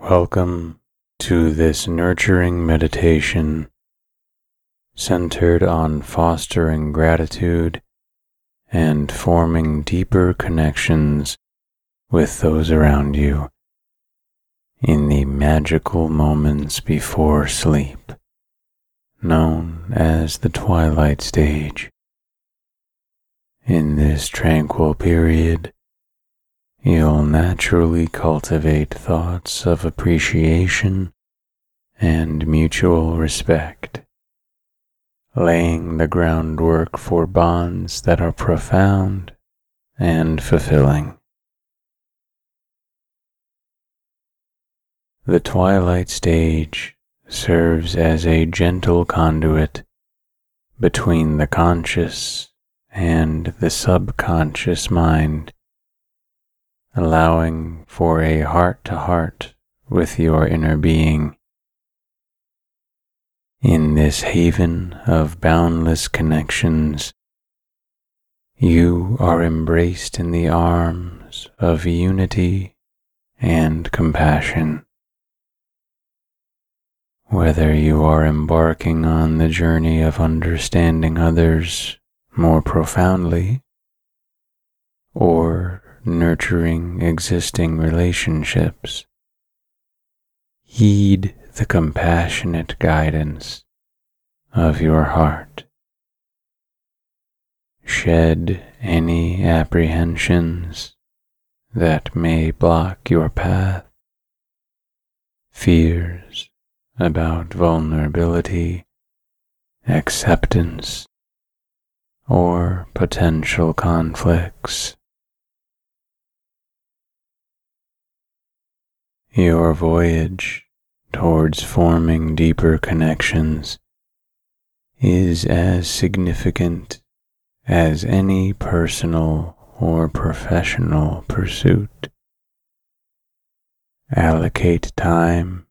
Welcome to this nurturing meditation centered on fostering gratitude and forming deeper connections with those around you in the magical moments before sleep, known as the twilight stage. In this tranquil period, you'll naturally cultivate thoughts of appreciation and mutual respect, laying the groundwork for bonds that are profound and fulfilling. The twilight stage serves as a gentle conduit between the conscious and the subconscious mind allowing for a heart to heart with your inner being. In this haven of boundless connections, you are embraced in the arms of unity and compassion. Whether you are embarking on the journey of understanding others more profoundly, or nurturing existing relationships. Heed the compassionate guidance of your heart. Shed any apprehensions that may block your path, fears about vulnerability, acceptance, or potential conflicts. Your voyage towards forming deeper connections is as significant as any personal or professional pursuit. Allocate time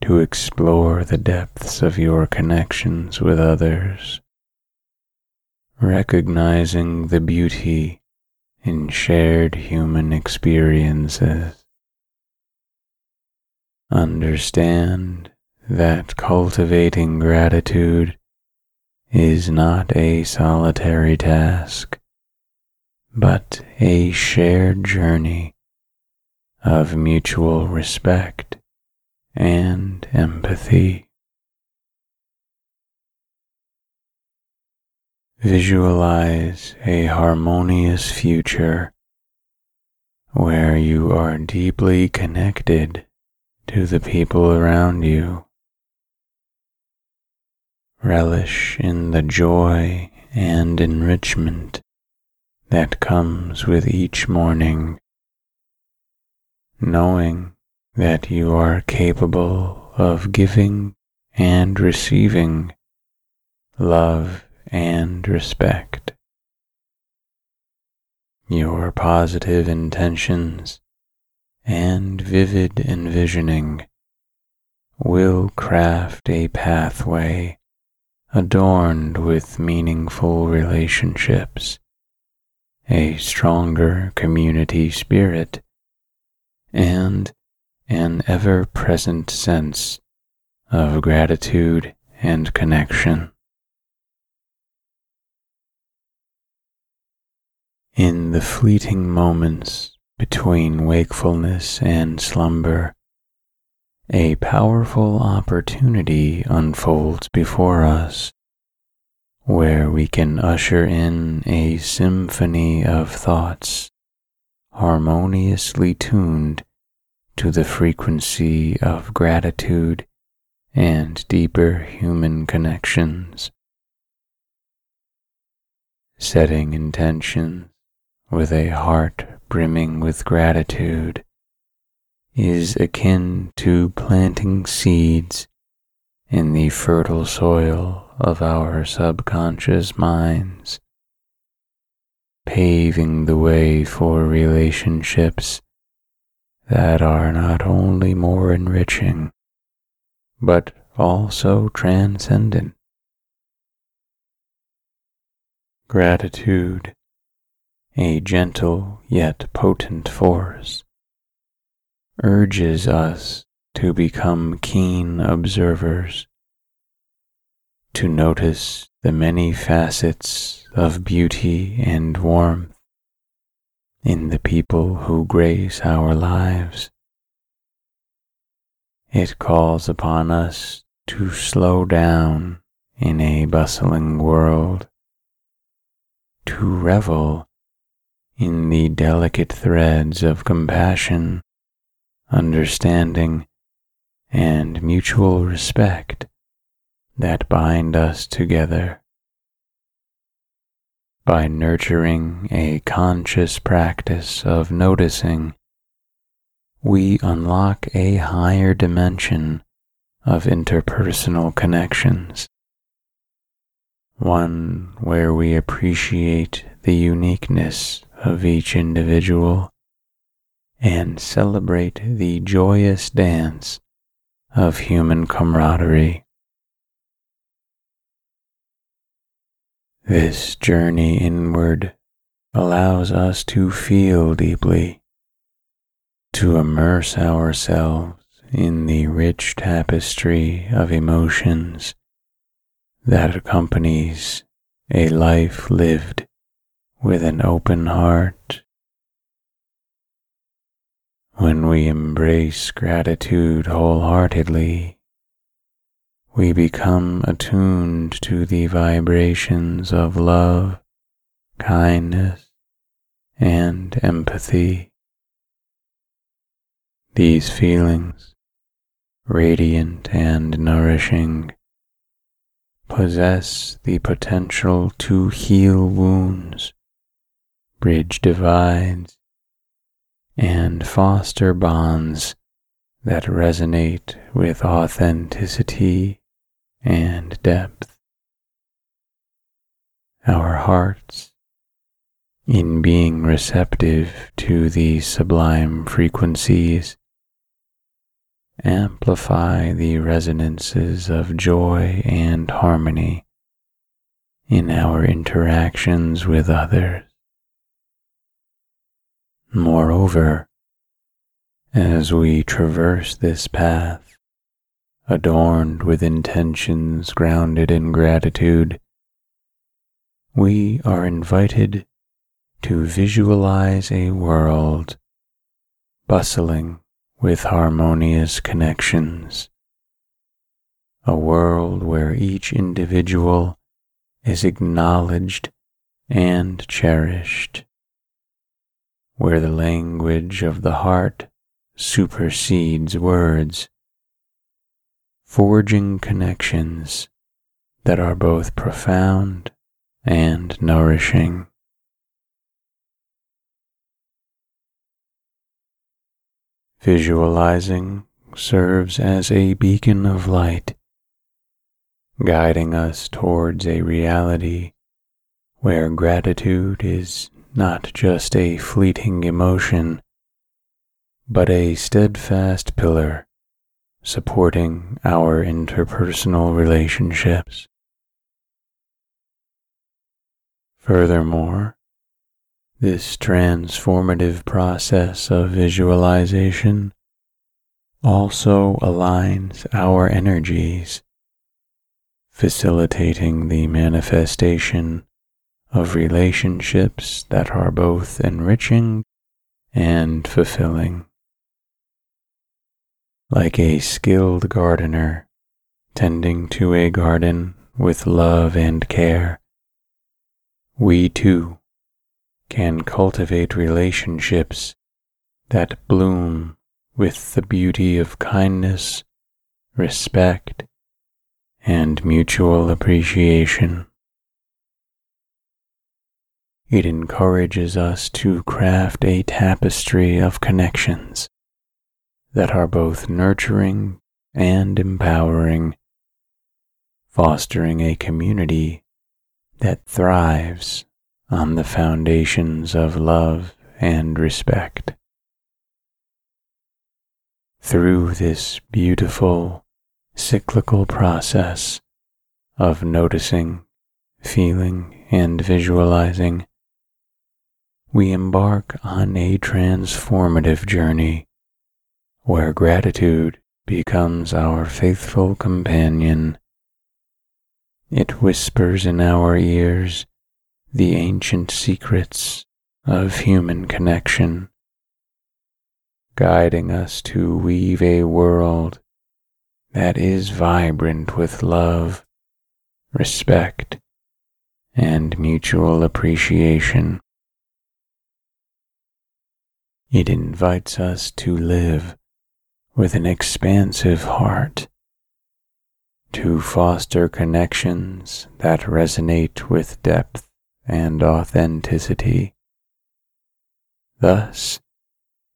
to explore the depths of your connections with others, recognizing the beauty in shared human experiences. Understand that cultivating gratitude is not a solitary task, but a shared journey of mutual respect and empathy. Visualize a harmonious future where you are deeply connected to the people around you. Relish in the joy and enrichment that comes with each morning, knowing that you are capable of giving and receiving love and respect. Your positive intentions and vivid envisioning will craft a pathway adorned with meaningful relationships, a stronger community spirit, and an ever present sense of gratitude and connection. In the fleeting moments between wakefulness and slumber, a powerful opportunity unfolds before us where we can usher in a symphony of thoughts harmoniously tuned to the frequency of gratitude and deeper human connections. Setting intentions with a heart brimming with gratitude is akin to planting seeds in the fertile soil of our subconscious minds, paving the way for relationships that are not only more enriching, but also transcendent. Gratitude a gentle yet potent force, urges us to become keen observers, to notice the many facets of beauty and warmth in the people who grace our lives. It calls upon us to slow down in a bustling world, to revel in the delicate threads of compassion, understanding, and mutual respect that bind us together. By nurturing a conscious practice of noticing, we unlock a higher dimension of interpersonal connections, one where we appreciate the uniqueness of each individual and celebrate the joyous dance of human camaraderie. This journey inward allows us to feel deeply, to immerse ourselves in the rich tapestry of emotions that accompanies a life lived with an open heart. When we embrace gratitude wholeheartedly, we become attuned to the vibrations of love, kindness, and empathy. These feelings, radiant and nourishing, possess the potential to heal wounds bridge divides, and foster bonds that resonate with authenticity and depth. Our hearts, in being receptive to these sublime frequencies, amplify the resonances of joy and harmony in our interactions with others. Moreover, as we traverse this path, adorned with intentions grounded in gratitude, we are invited to visualize a world bustling with harmonious connections, a world where each individual is acknowledged and cherished where the language of the heart supersedes words, forging connections that are both profound and nourishing. Visualizing serves as a beacon of light, guiding us towards a reality where gratitude is not just a fleeting emotion, but a steadfast pillar supporting our interpersonal relationships. Furthermore, this transformative process of visualization also aligns our energies, facilitating the manifestation of relationships that are both enriching and fulfilling. Like a skilled gardener tending to a garden with love and care, we too can cultivate relationships that bloom with the beauty of kindness, respect, and mutual appreciation. It encourages us to craft a tapestry of connections that are both nurturing and empowering, fostering a community that thrives on the foundations of love and respect. Through this beautiful cyclical process of noticing, feeling, and visualizing, we embark on a transformative journey where gratitude becomes our faithful companion. It whispers in our ears the ancient secrets of human connection, guiding us to weave a world that is vibrant with love, respect, and mutual appreciation. It invites us to live with an expansive heart, to foster connections that resonate with depth and authenticity. Thus,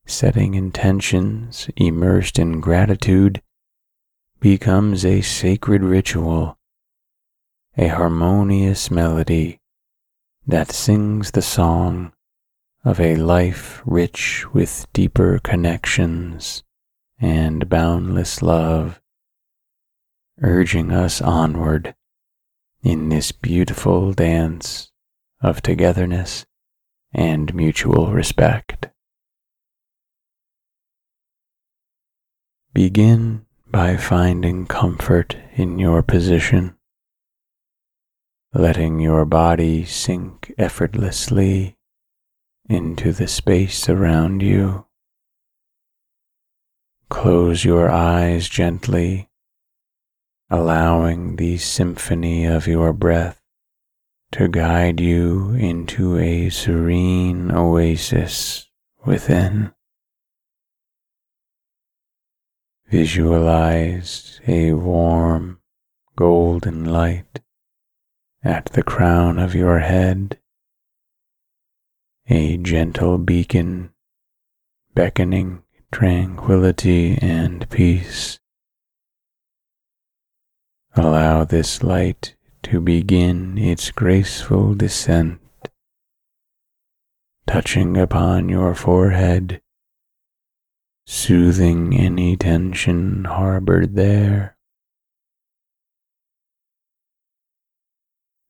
setting intentions immersed in gratitude becomes a sacred ritual, a harmonious melody that sings the song of a life rich with deeper connections and boundless love, urging us onward in this beautiful dance of togetherness and mutual respect. Begin by finding comfort in your position, letting your body sink effortlessly into the space around you. Close your eyes gently, allowing the symphony of your breath to guide you into a serene oasis within. Visualize a warm golden light at the crown of your head, a gentle beacon beckoning tranquility and peace. Allow this light to begin its graceful descent, touching upon your forehead soothing any tension harbored there.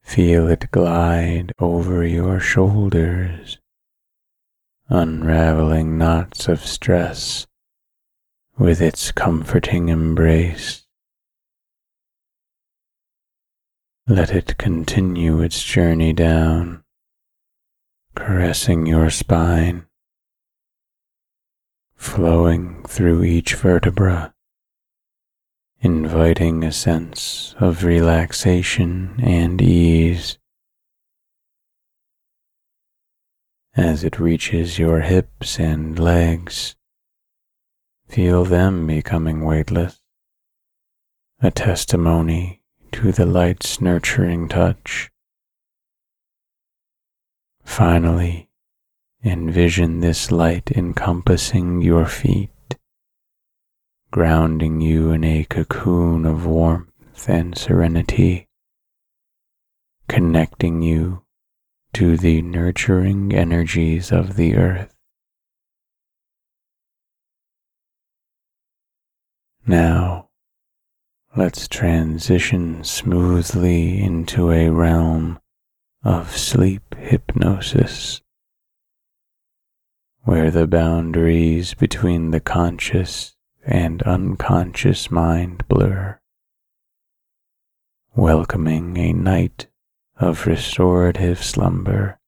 Feel it glide over your shoulders, unraveling knots of stress with its comforting embrace. Let it continue its journey down, caressing your spine flowing through each vertebra, inviting a sense of relaxation and ease. As it reaches your hips and legs, feel them becoming weightless, a testimony to the light's nurturing touch. Finally, Envision this light encompassing your feet, grounding you in a cocoon of warmth and serenity, connecting you to the nurturing energies of the earth. Now, let's transition smoothly into a realm of sleep hypnosis where the boundaries between the conscious and unconscious mind blur, welcoming a night of restorative slumber.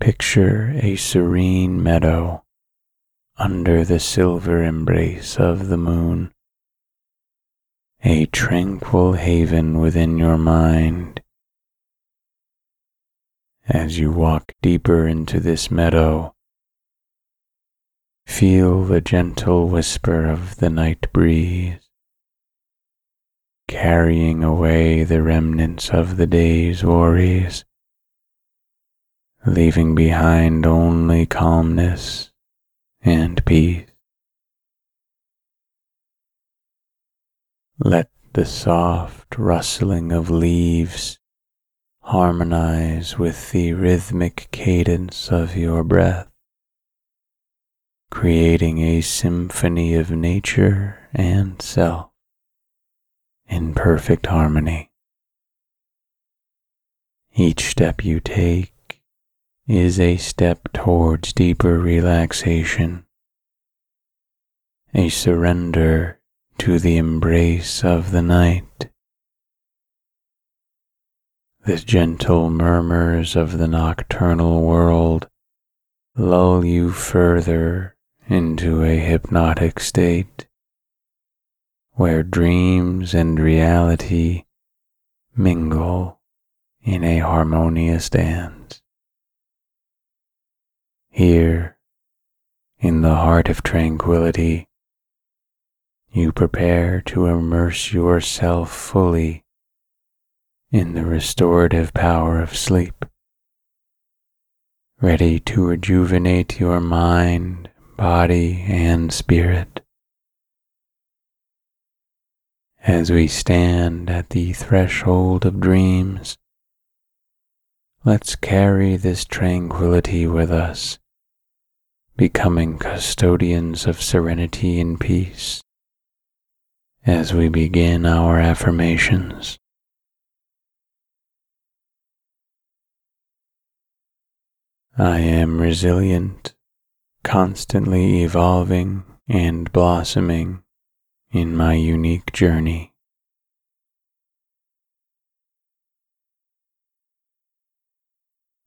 Picture a serene meadow under the silver embrace of the moon, a tranquil haven within your mind. As you walk deeper into this meadow, feel the gentle whisper of the night breeze, carrying away the remnants of the day's worries, leaving behind only calmness and peace. Let the soft rustling of leaves harmonize with the rhythmic cadence of your breath, creating a symphony of nature and self in perfect harmony. Each step you take is a step towards deeper relaxation, a surrender to the embrace of the night. The gentle murmurs of the nocturnal world lull you further into a hypnotic state where dreams and reality mingle in a harmonious dance. Here, in the heart of tranquility, you prepare to immerse yourself fully in the restorative power of sleep, ready to rejuvenate your mind, body, and spirit. As we stand at the threshold of dreams, let's carry this tranquility with us, becoming custodians of serenity and peace as we begin our affirmations. I am resilient, constantly evolving and blossoming in my unique journey.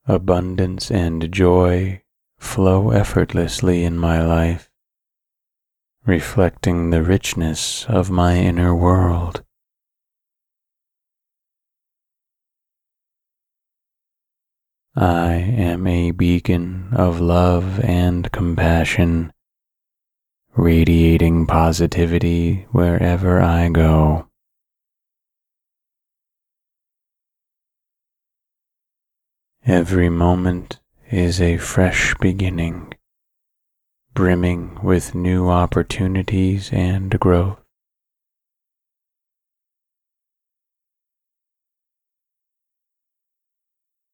Abundance and joy flow effortlessly in my life reflecting the richness of my inner world. I am a beacon of love and compassion, radiating positivity wherever I go. Every moment is a fresh beginning brimming with new opportunities and growth.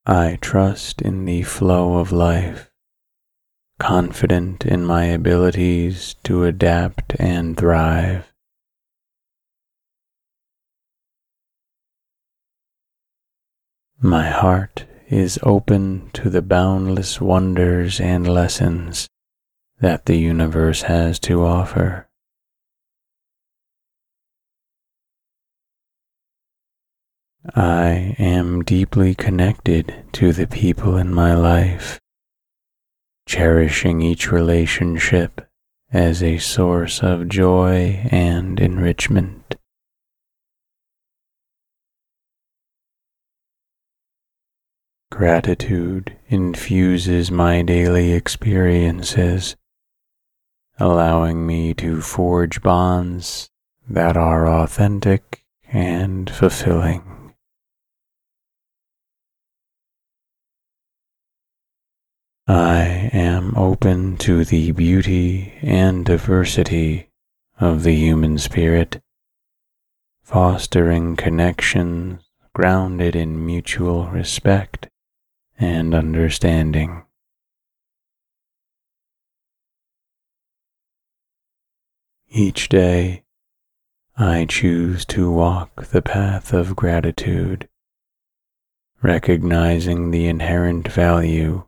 I trust in the flow of life, confident in my abilities to adapt and thrive. My heart is open to the boundless wonders and lessons that the universe has to offer. I am deeply connected to the people in my life, cherishing each relationship as a source of joy and enrichment. Gratitude infuses my daily experiences allowing me to forge bonds that are authentic and fulfilling. I am open to the beauty and diversity of the human spirit, fostering connections grounded in mutual respect and understanding. Each day, I choose to walk the path of gratitude, recognizing the inherent value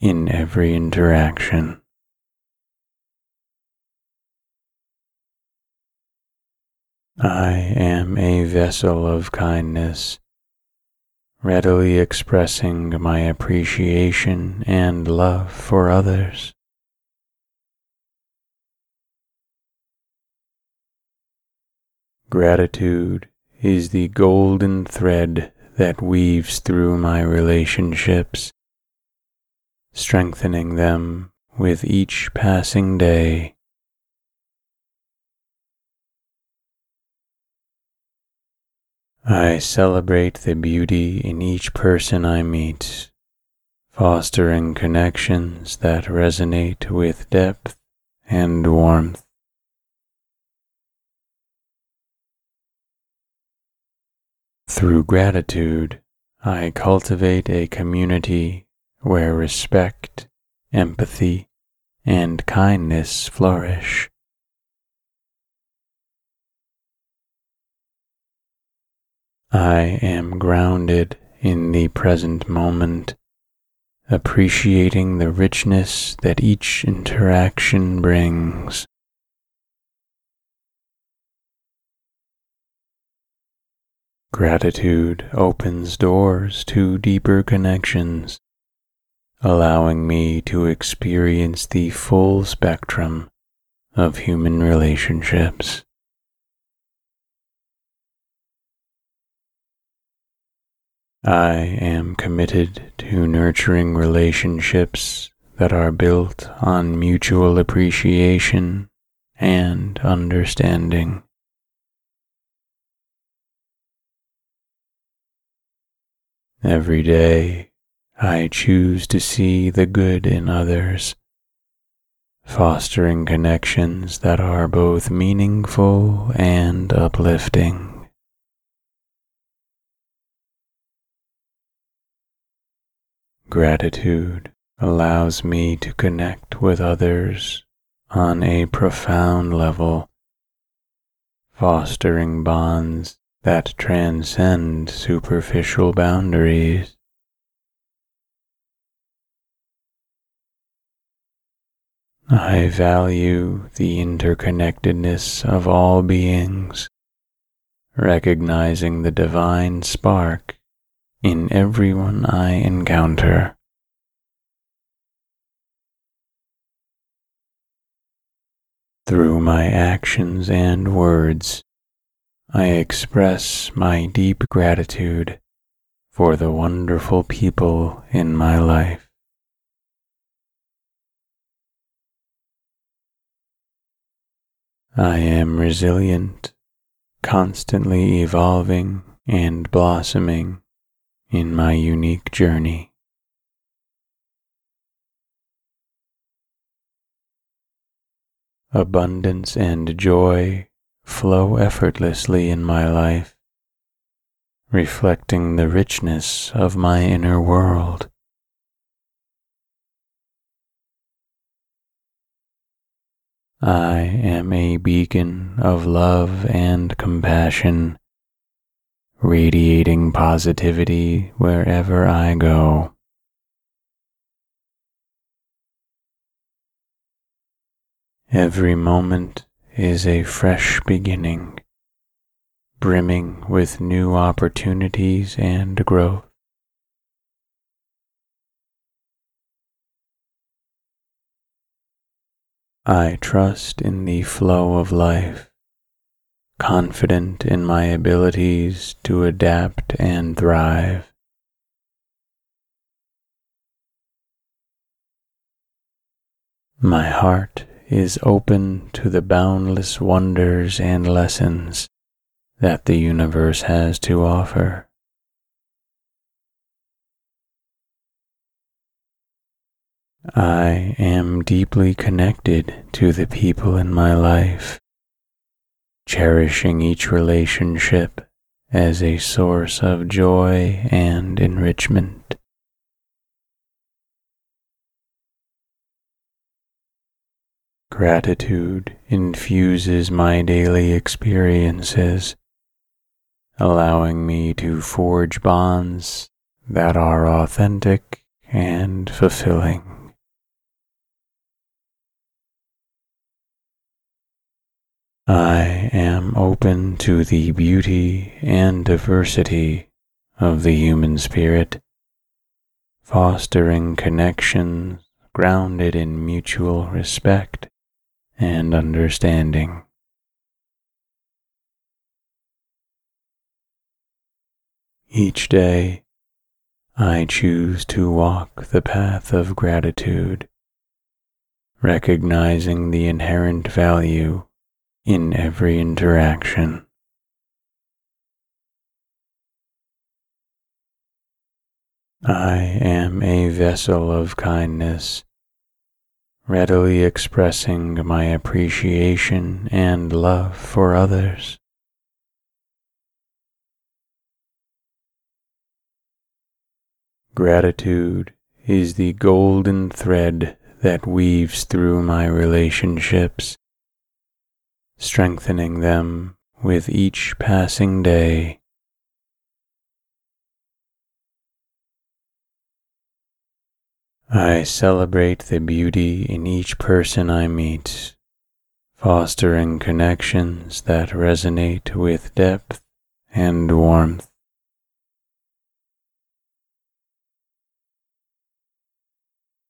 in every interaction. I am a vessel of kindness, readily expressing my appreciation and love for others. Gratitude is the golden thread that weaves through my relationships, strengthening them with each passing day. I celebrate the beauty in each person I meet, fostering connections that resonate with depth and warmth. Through gratitude, I cultivate a community where respect, empathy, and kindness flourish. I am grounded in the present moment, appreciating the richness that each interaction brings. Gratitude opens doors to deeper connections allowing me to experience the full spectrum of human relationships. I am committed to nurturing relationships that are built on mutual appreciation and understanding. Every day, I choose to see the good in others, fostering connections that are both meaningful and uplifting. Gratitude allows me to connect with others on a profound level, fostering bonds that transcend superficial boundaries. I value the interconnectedness of all beings, recognizing the divine spark in everyone I encounter. Through my actions and words, I express my deep gratitude for the wonderful people in my life. I am resilient, constantly evolving and blossoming in my unique journey. Abundance and joy flow effortlessly in my life, reflecting the richness of my inner world. I am a beacon of love and compassion radiating positivity wherever I go. Every moment is a fresh beginning, brimming with new opportunities and growth. I trust in the flow of life confident in my abilities to adapt and thrive. My heart is open to the boundless wonders and lessons that the universe has to offer. I am deeply connected to the people in my life cherishing each relationship as a source of joy and enrichment. Gratitude infuses my daily experiences, allowing me to forge bonds that are authentic and fulfilling. I am open to the beauty and diversity of the human spirit, fostering connections grounded in mutual respect and understanding. Each day, I choose to walk the path of gratitude, recognizing the inherent value in every interaction. I am a vessel of kindness, readily expressing my appreciation and love for others. Gratitude is the golden thread that weaves through my relationships strengthening them with each passing day. I celebrate the beauty in each person I meet, fostering connections that resonate with depth and warmth.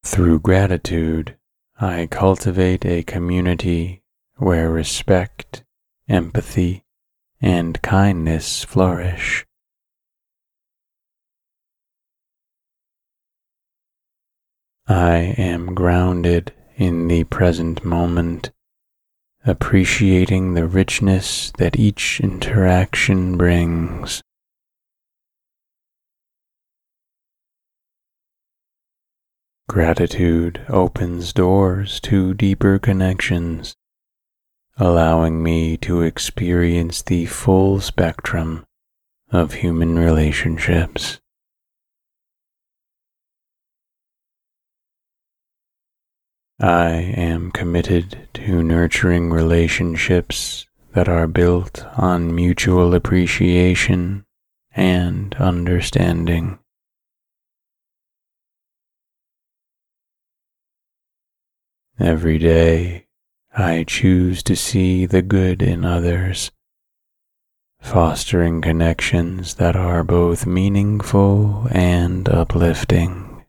Through gratitude, I cultivate a community where respect, empathy, and kindness flourish. I am grounded in the present moment, appreciating the richness that each interaction brings. Gratitude opens doors to deeper connections, allowing me to experience the full spectrum of human relationships. I am committed to nurturing relationships that are built on mutual appreciation and understanding. Every day, I choose to see the good in others, fostering connections that are both meaningful and uplifting.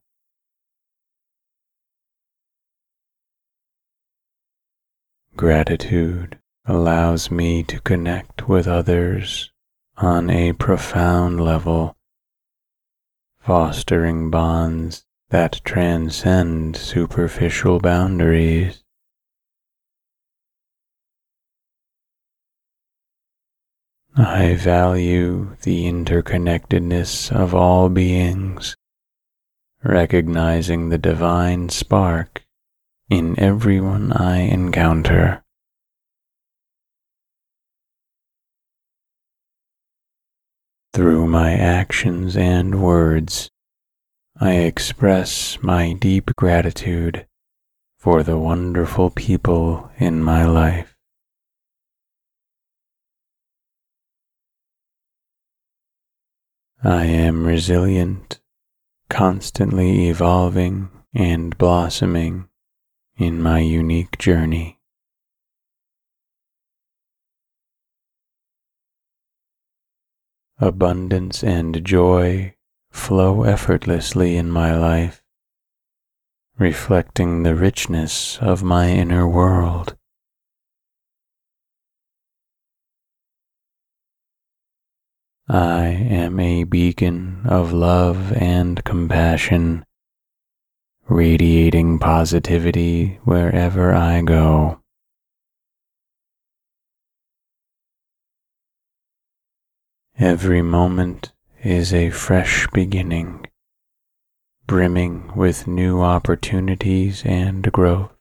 Gratitude allows me to connect with others on a profound level, fostering bonds that transcend superficial boundaries. I value the interconnectedness of all beings, recognizing the divine spark in everyone I encounter. Through my actions and words, I express my deep gratitude for the wonderful people in my life. I am resilient, constantly evolving and blossoming in my unique journey. Abundance and joy flow effortlessly in my life, reflecting the richness of my inner world. I am a beacon of love and compassion, radiating positivity wherever I go. Every moment is a fresh beginning, brimming with new opportunities and growth.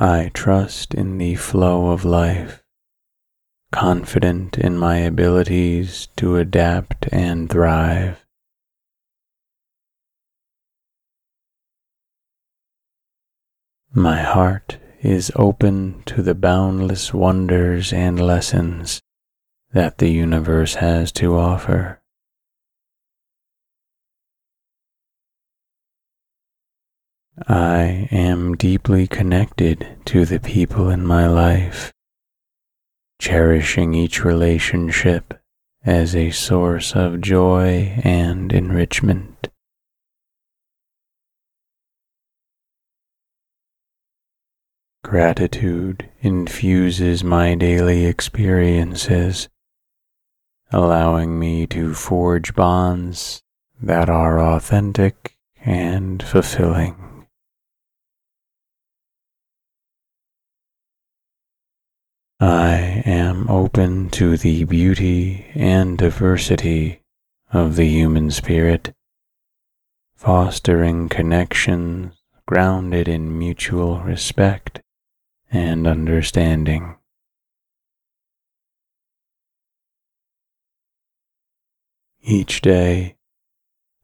I trust in the flow of life, confident in my abilities to adapt and thrive. My heart is open to the boundless wonders and lessons that the universe has to offer. I am deeply connected to the people in my life, cherishing each relationship as a source of joy and enrichment. Gratitude infuses my daily experiences, allowing me to forge bonds that are authentic and fulfilling. I am open to the beauty and diversity of the human spirit, fostering connections grounded in mutual respect and understanding. Each day,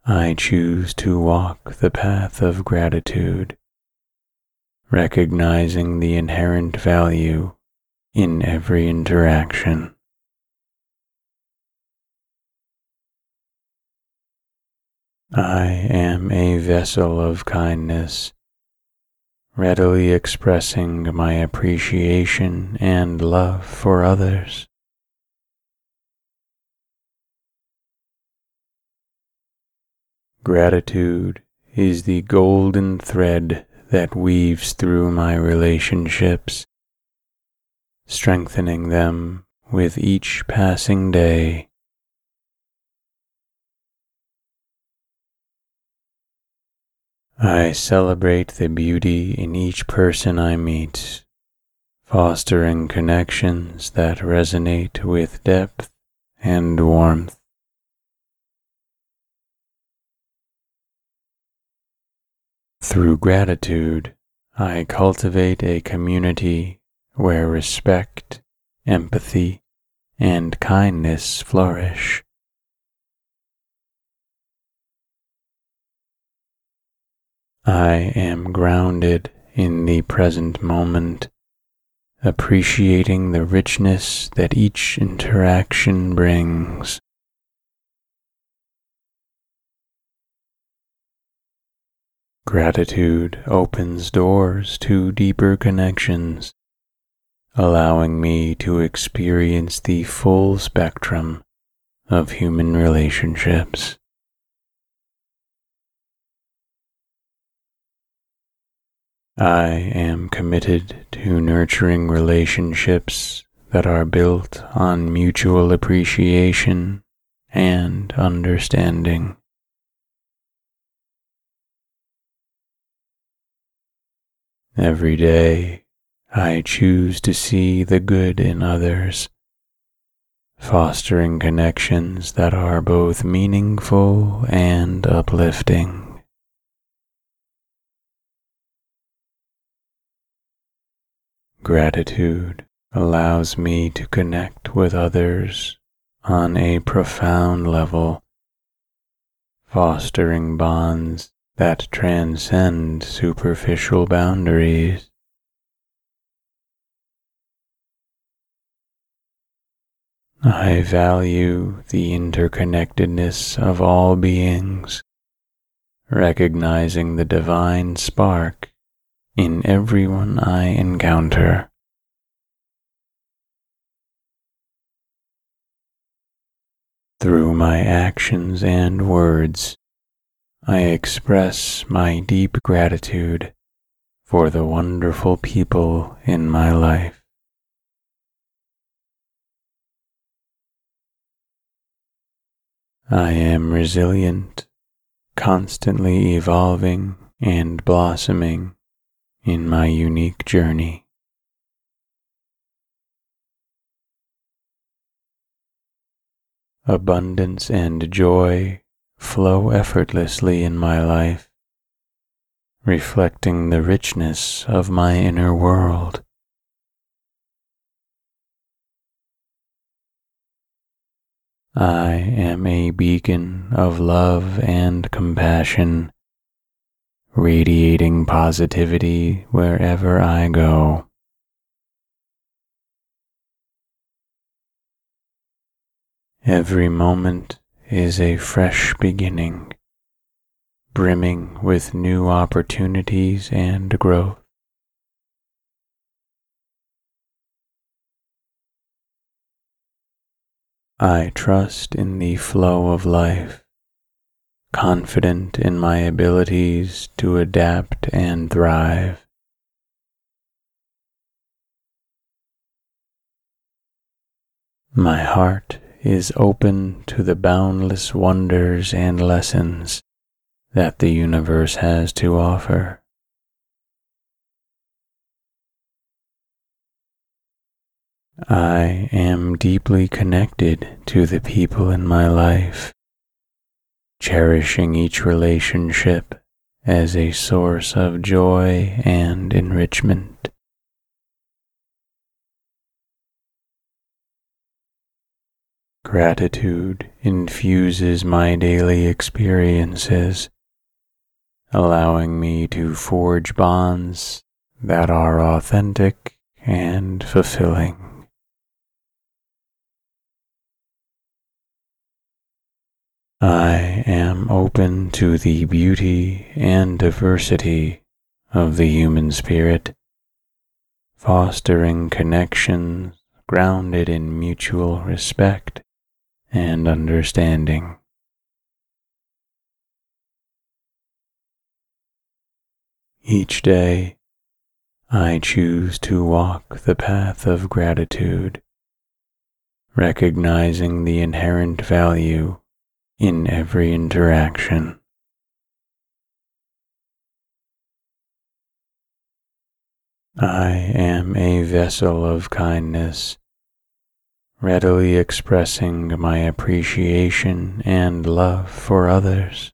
I choose to walk the path of gratitude, recognizing the inherent value in every interaction. I am a vessel of kindness readily expressing my appreciation and love for others. Gratitude is the golden thread that weaves through my relationships, strengthening them with each passing day. I celebrate the beauty in each person I meet, fostering connections that resonate with depth and warmth. Through gratitude, I cultivate a community where respect, empathy, and kindness flourish. I am grounded in the present moment, appreciating the richness that each interaction brings. Gratitude opens doors to deeper connections, allowing me to experience the full spectrum of human relationships. I am committed to nurturing relationships that are built on mutual appreciation and understanding. Every day, I choose to see the good in others, fostering connections that are both meaningful and uplifting. Gratitude allows me to connect with others on a profound level, fostering bonds that transcend superficial boundaries. I value the interconnectedness of all beings, recognizing the divine spark in everyone I encounter. Through my actions and words, I express my deep gratitude for the wonderful people in my life. I am resilient, constantly evolving and blossoming in my unique journey. Abundance and joy flow effortlessly in my life, reflecting the richness of my inner world. I am a beacon of love and compassion radiating positivity wherever I go. Every moment is a fresh beginning, brimming with new opportunities and growth. I trust in the flow of life confident in my abilities to adapt and thrive. My heart is open to the boundless wonders and lessons that the universe has to offer. I am deeply connected to the people in my life cherishing each relationship as a source of joy and enrichment. Gratitude infuses my daily experiences, allowing me to forge bonds that are authentic and fulfilling. I am open to the beauty and diversity of the human spirit, fostering connections grounded in mutual respect and understanding. Each day, I choose to walk the path of gratitude, recognizing the inherent value in every interaction. I am a vessel of kindness, readily expressing my appreciation and love for others.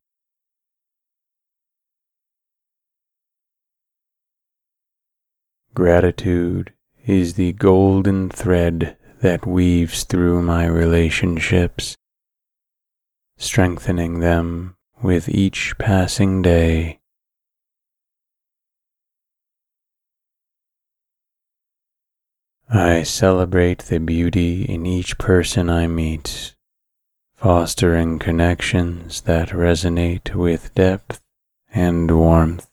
Gratitude is the golden thread that weaves through my relationships, strengthening them with each passing day. I celebrate the beauty in each person I meet, fostering connections that resonate with depth and warmth.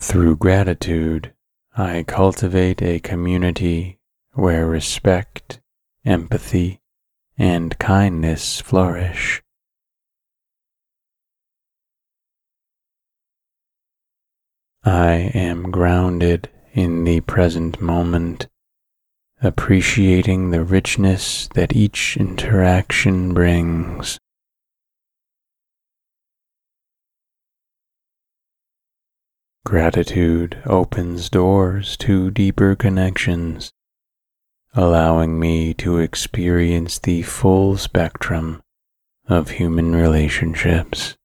Through gratitude, I cultivate a community where respect, empathy, and kindness flourish. I am grounded in the present moment, appreciating the richness that each interaction brings. Gratitude opens doors to deeper connections, allowing me to experience the full spectrum of human relationships.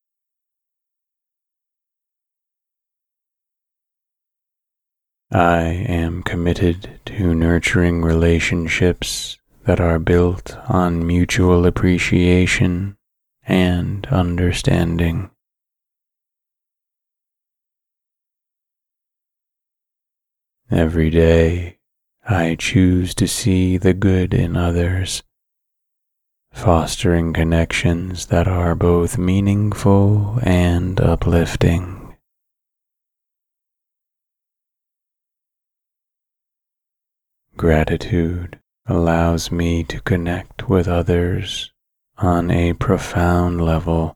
I am committed to nurturing relationships that are built on mutual appreciation and understanding. Every day, I choose to see the good in others, fostering connections that are both meaningful and uplifting. Gratitude allows me to connect with others on a profound level,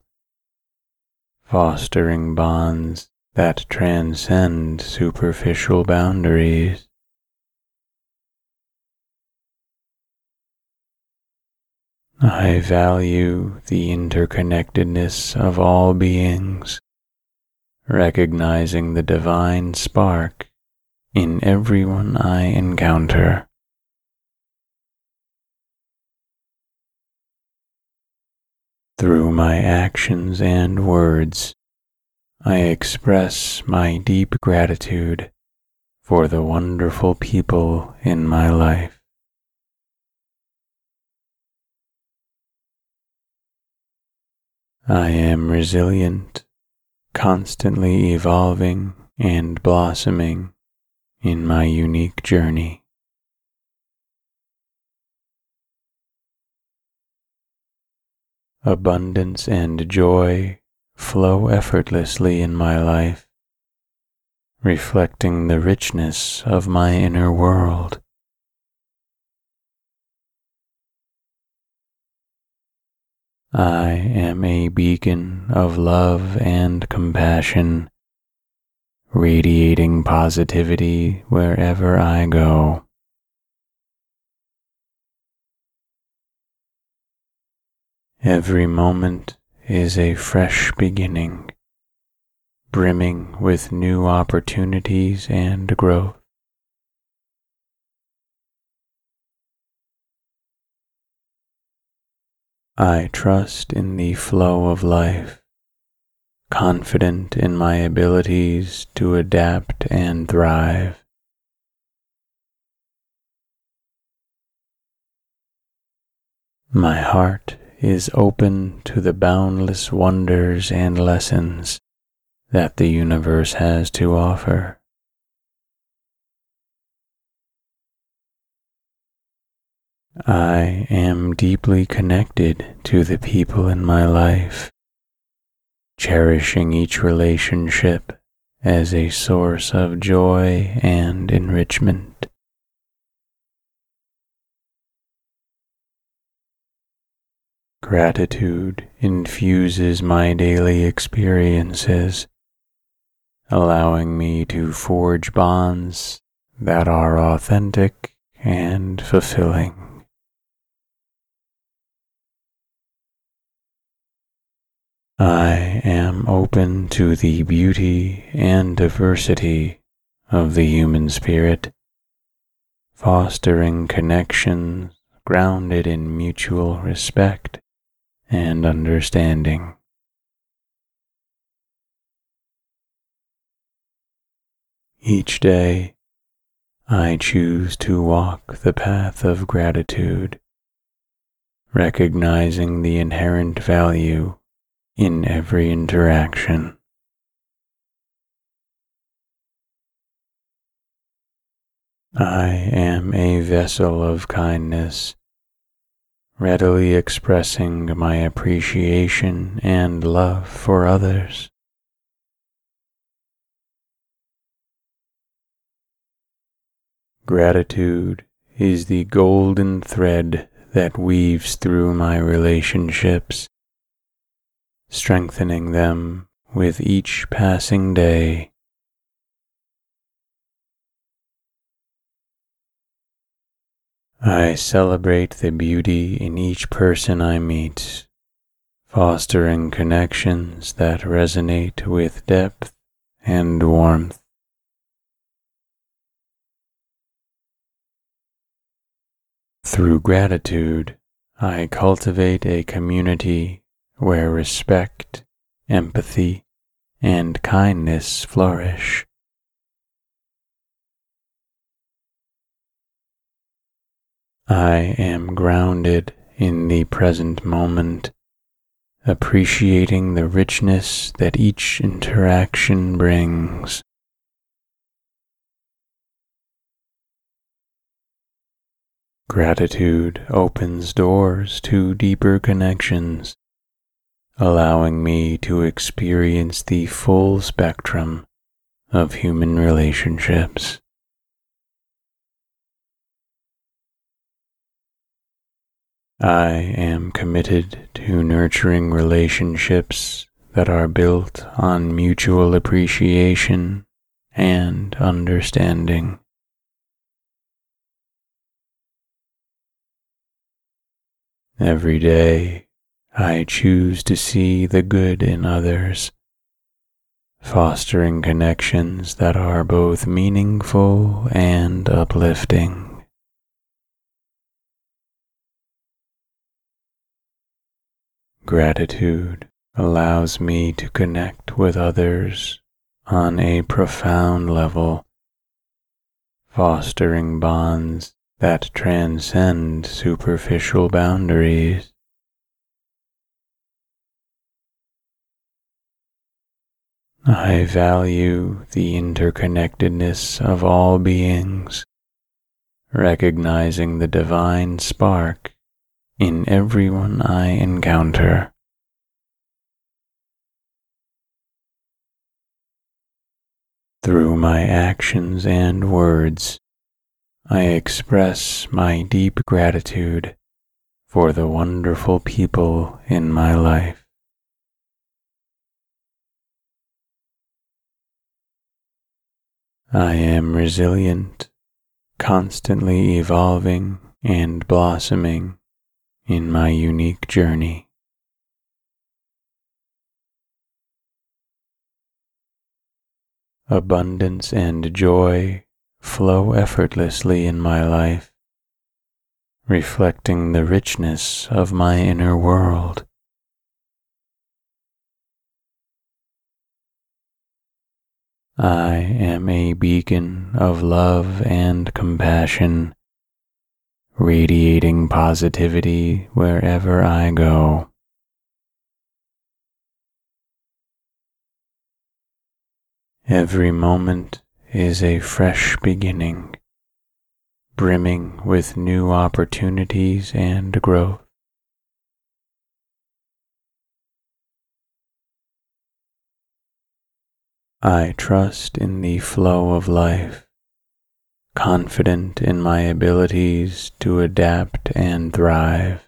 fostering bonds that transcend superficial boundaries. I value the interconnectedness of all beings, recognizing the divine spark in everyone I encounter. Through my actions and words, I express my deep gratitude for the wonderful people in my life. I am resilient, constantly evolving and blossoming in my unique journey. Abundance and joy flow effortlessly in my life, reflecting the richness of my inner world. I am a beacon of love and compassion radiating positivity wherever I go. Every moment is a fresh beginning, brimming with new opportunities and growth. I trust in the flow of life confident in my abilities to adapt and thrive. My heart is open to the boundless wonders and lessons that the universe has to offer. I am deeply connected to the people in my life cherishing each relationship as a source of joy and enrichment. Gratitude infuses my daily experiences, allowing me to forge bonds that are authentic and fulfilling. I am open to the beauty and diversity of the human spirit, fostering connections grounded in mutual respect and understanding. Each day, I choose to walk the path of gratitude, recognizing the inherent value in every interaction. I am a vessel of kindness readily expressing my appreciation and love for others. Gratitude is the golden thread that weaves through my relationships, strengthening them with each passing day. I celebrate the beauty in each person I meet, fostering connections that resonate with depth and warmth. Through gratitude, I cultivate a community where respect, empathy, and kindness flourish. I am grounded in the present moment, appreciating the richness that each interaction brings. Gratitude opens doors to deeper connections, allowing me to experience the full spectrum of human relationships. I am committed to nurturing relationships that are built on mutual appreciation and understanding. Every day, I choose to see the good in others, fostering connections that are both meaningful and uplifting. Gratitude allows me to connect with others on a profound level, fostering bonds that transcend superficial boundaries. I value the interconnectedness of all beings, recognizing the divine spark in everyone I encounter. Through my actions and words, I express my deep gratitude for the wonderful people in my life. I am resilient, constantly evolving and blossoming in my unique journey. Abundance and joy flow effortlessly in my life, reflecting the richness of my inner world. I am a beacon of love and compassion radiating positivity wherever I go. Every moment is a fresh beginning, brimming with new opportunities and growth. I trust in the flow of life, confident in my abilities to adapt and thrive.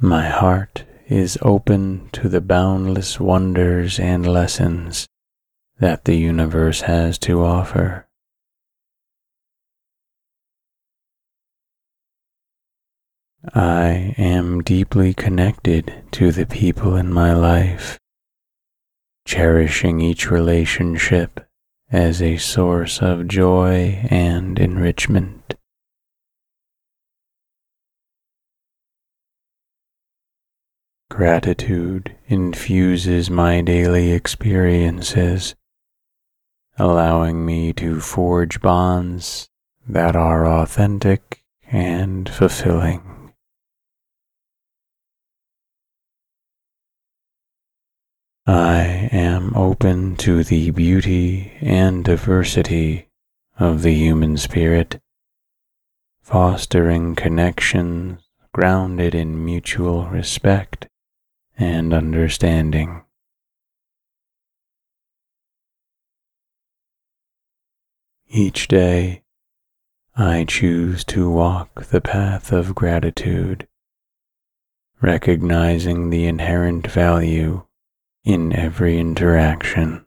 My heart is open to the boundless wonders and lessons that the universe has to offer. I am deeply connected to the people in my life, cherishing each relationship as a source of joy and enrichment. Gratitude infuses my daily experiences, allowing me to forge bonds that are authentic and fulfilling. I am open to the beauty and diversity of the human spirit, fostering connections grounded in mutual respect and understanding. Each day, I choose to walk the path of gratitude, recognizing the inherent value in every interaction.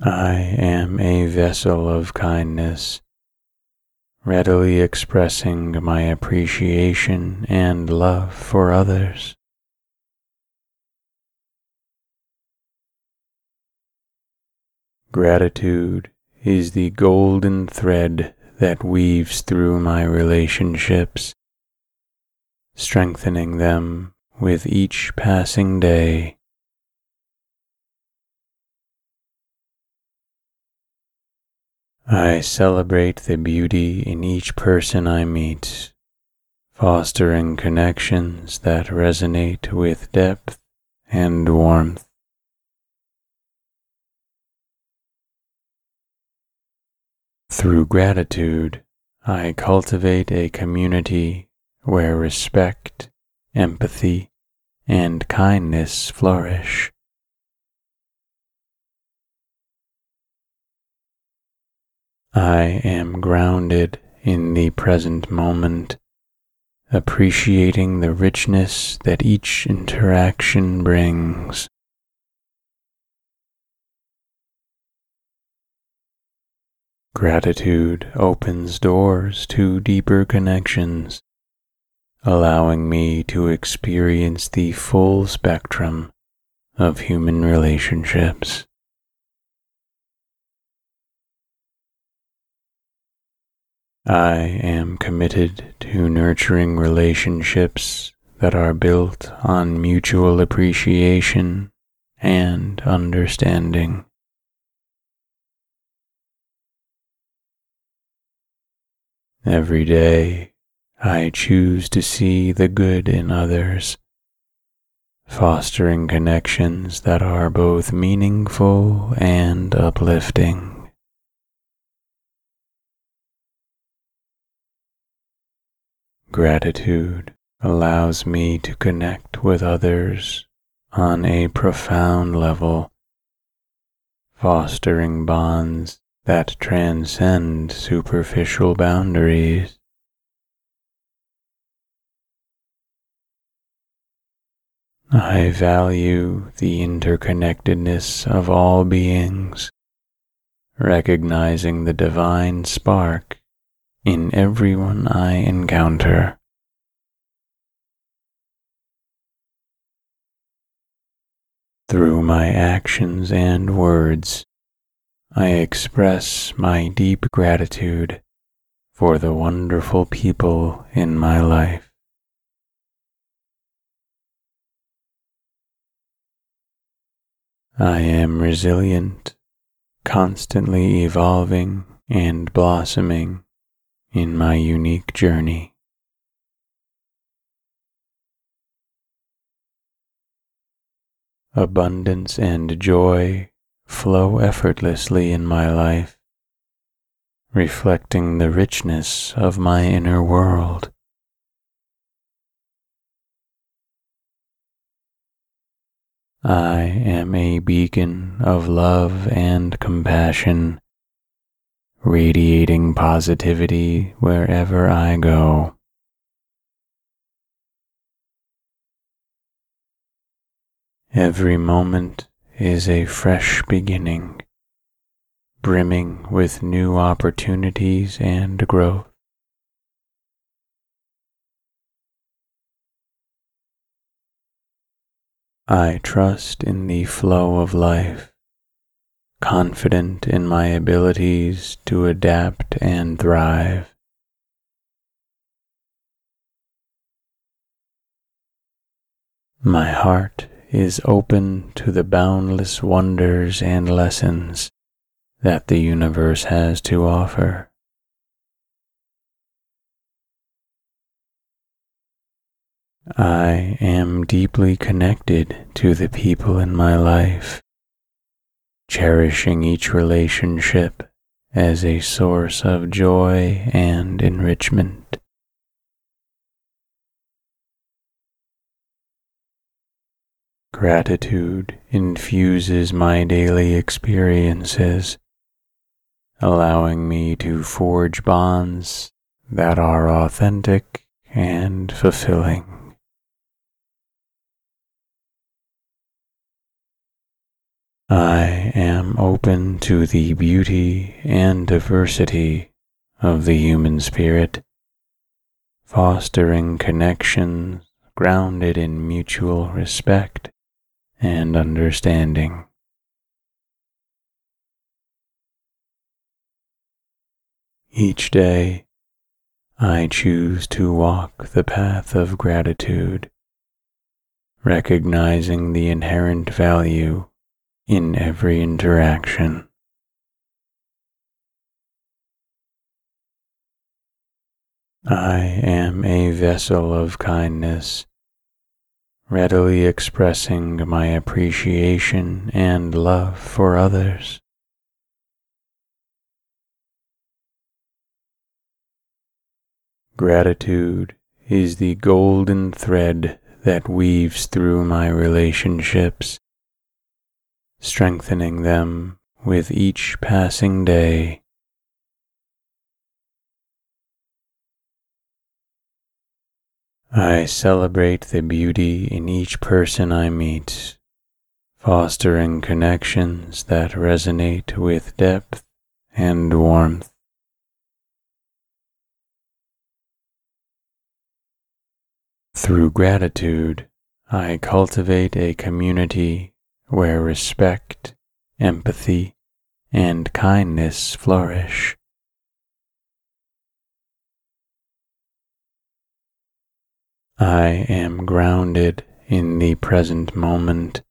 I am a vessel of kindness, readily expressing my appreciation and love for others. Gratitude is the golden thread that weaves through my relationships strengthening them with each passing day. I celebrate the beauty in each person I meet, fostering connections that resonate with depth and warmth. Through gratitude, I cultivate a community where respect, empathy, and kindness flourish. I am grounded in the present moment, appreciating the richness that each interaction brings. Gratitude opens doors to deeper connections allowing me to experience the full spectrum of human relationships. I am committed to nurturing relationships that are built on mutual appreciation and understanding. Every day, I choose to see the good in others, fostering connections that are both meaningful and uplifting. Gratitude allows me to connect with others on a profound level, fostering bonds that transcend superficial boundaries. I value the interconnectedness of all beings, recognizing the divine spark in everyone I encounter. Through my actions and words, I express my deep gratitude for the wonderful people in my life. I am resilient, constantly evolving and blossoming in my unique journey. Abundance and joy flow effortlessly in my life, reflecting the richness of my inner world. I am a beacon of love and compassion, radiating positivity wherever I go. Every moment is a fresh beginning, brimming with new opportunities and growth. I trust in the flow of life, confident in my abilities to adapt and thrive. My heart is open to the boundless wonders and lessons that the universe has to offer. I am deeply connected to the people in my life, cherishing each relationship as a source of joy and enrichment. Gratitude infuses my daily experiences, allowing me to forge bonds that are authentic and fulfilling. I am open to the beauty and diversity of the human spirit, fostering connections grounded in mutual respect and understanding. Each day, I choose to walk the path of gratitude, recognizing the inherent value in every interaction. I am a vessel of kindness, readily expressing my appreciation and love for others. Gratitude is the golden thread that weaves through my relationships strengthening them with each passing day. I celebrate the beauty in each person I meet, fostering connections that resonate with depth and warmth. Through gratitude, I cultivate a community where respect, empathy, and kindness flourish. I am grounded in the present moment,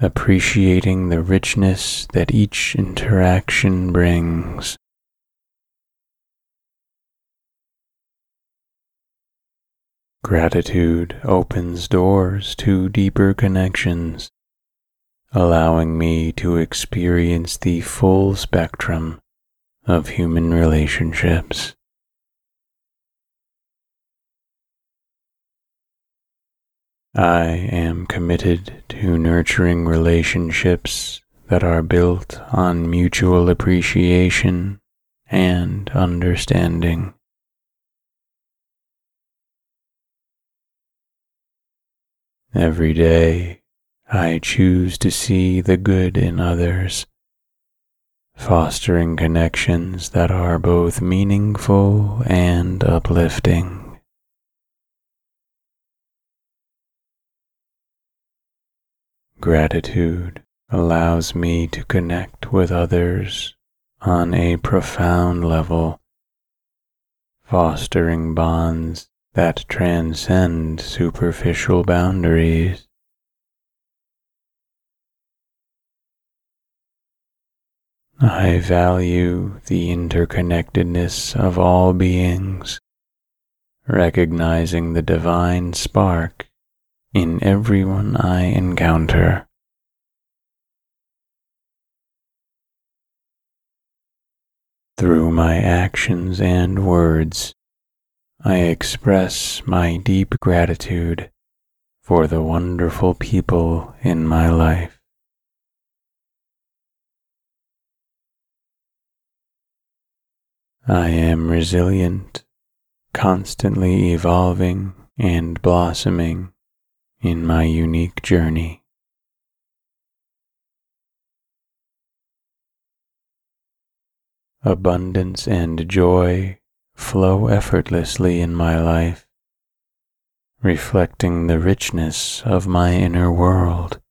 appreciating the richness that each interaction brings. Gratitude opens doors to deeper connections allowing me to experience the full spectrum of human relationships. I am committed to nurturing relationships that are built on mutual appreciation and understanding. Every day, I choose to see the good in others, fostering connections that are both meaningful and uplifting. Gratitude allows me to connect with others on a profound level, fostering bonds that transcend superficial boundaries. I value the interconnectedness of all beings, recognizing the divine spark in everyone I encounter. Through my actions and words, I express my deep gratitude for the wonderful people in my life. I am resilient, constantly evolving and blossoming in my unique journey. Abundance and joy flow effortlessly in my life, reflecting the richness of my inner world.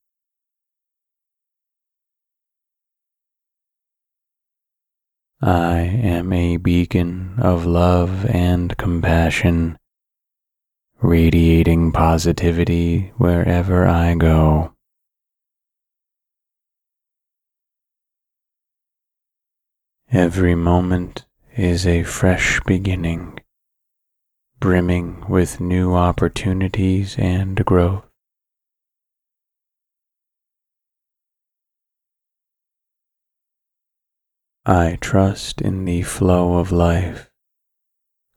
I am a beacon of love and compassion, radiating positivity wherever I go. Every moment is a fresh beginning, brimming with new opportunities and growth. I trust in the flow of life,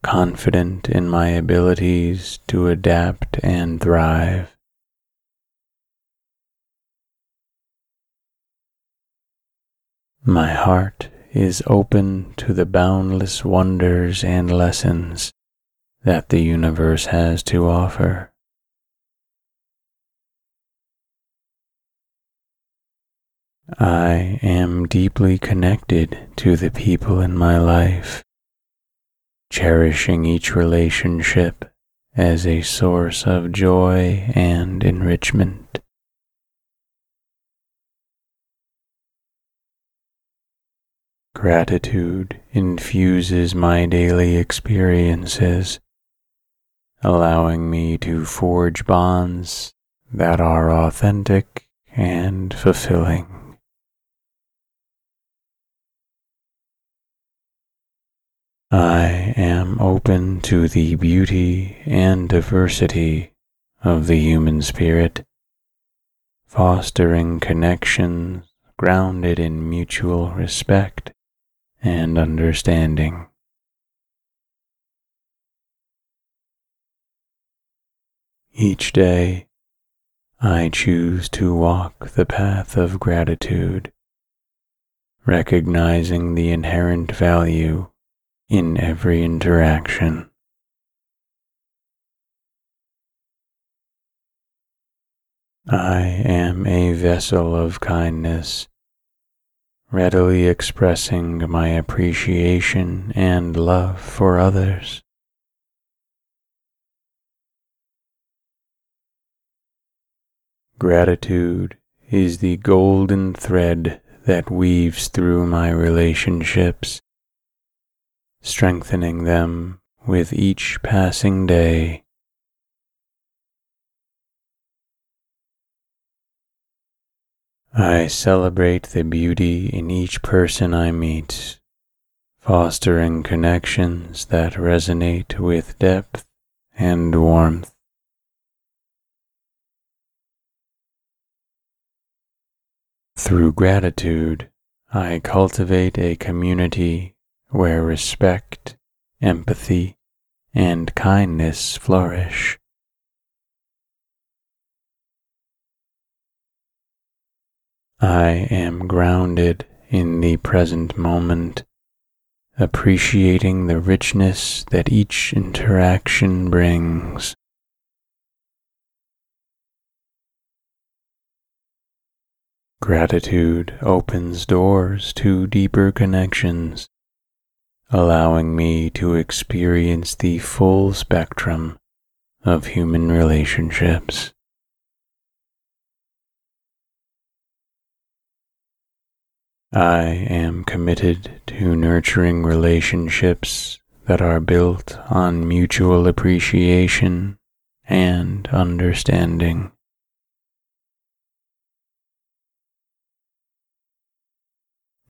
confident in my abilities to adapt and thrive. My heart is open to the boundless wonders and lessons that the universe has to offer. I am deeply connected to the people in my life, cherishing each relationship as a source of joy and enrichment. Gratitude infuses my daily experiences, allowing me to forge bonds that are authentic and fulfilling. I am open to the beauty and diversity of the human spirit, fostering connections grounded in mutual respect and understanding. Each day, I choose to walk the path of gratitude, recognizing the inherent value in every interaction. I am a vessel of kindness readily expressing my appreciation and love for others. Gratitude is the golden thread that weaves through my relationships, strengthening them with each passing day. I celebrate the beauty in each person I meet, fostering connections that resonate with depth and warmth. Through gratitude, I cultivate a community where respect, empathy, and kindness flourish. I am grounded in the present moment, appreciating the richness that each interaction brings. Gratitude opens doors to deeper connections, allowing me to experience the full spectrum of human relationships. I am committed to nurturing relationships that are built on mutual appreciation and understanding.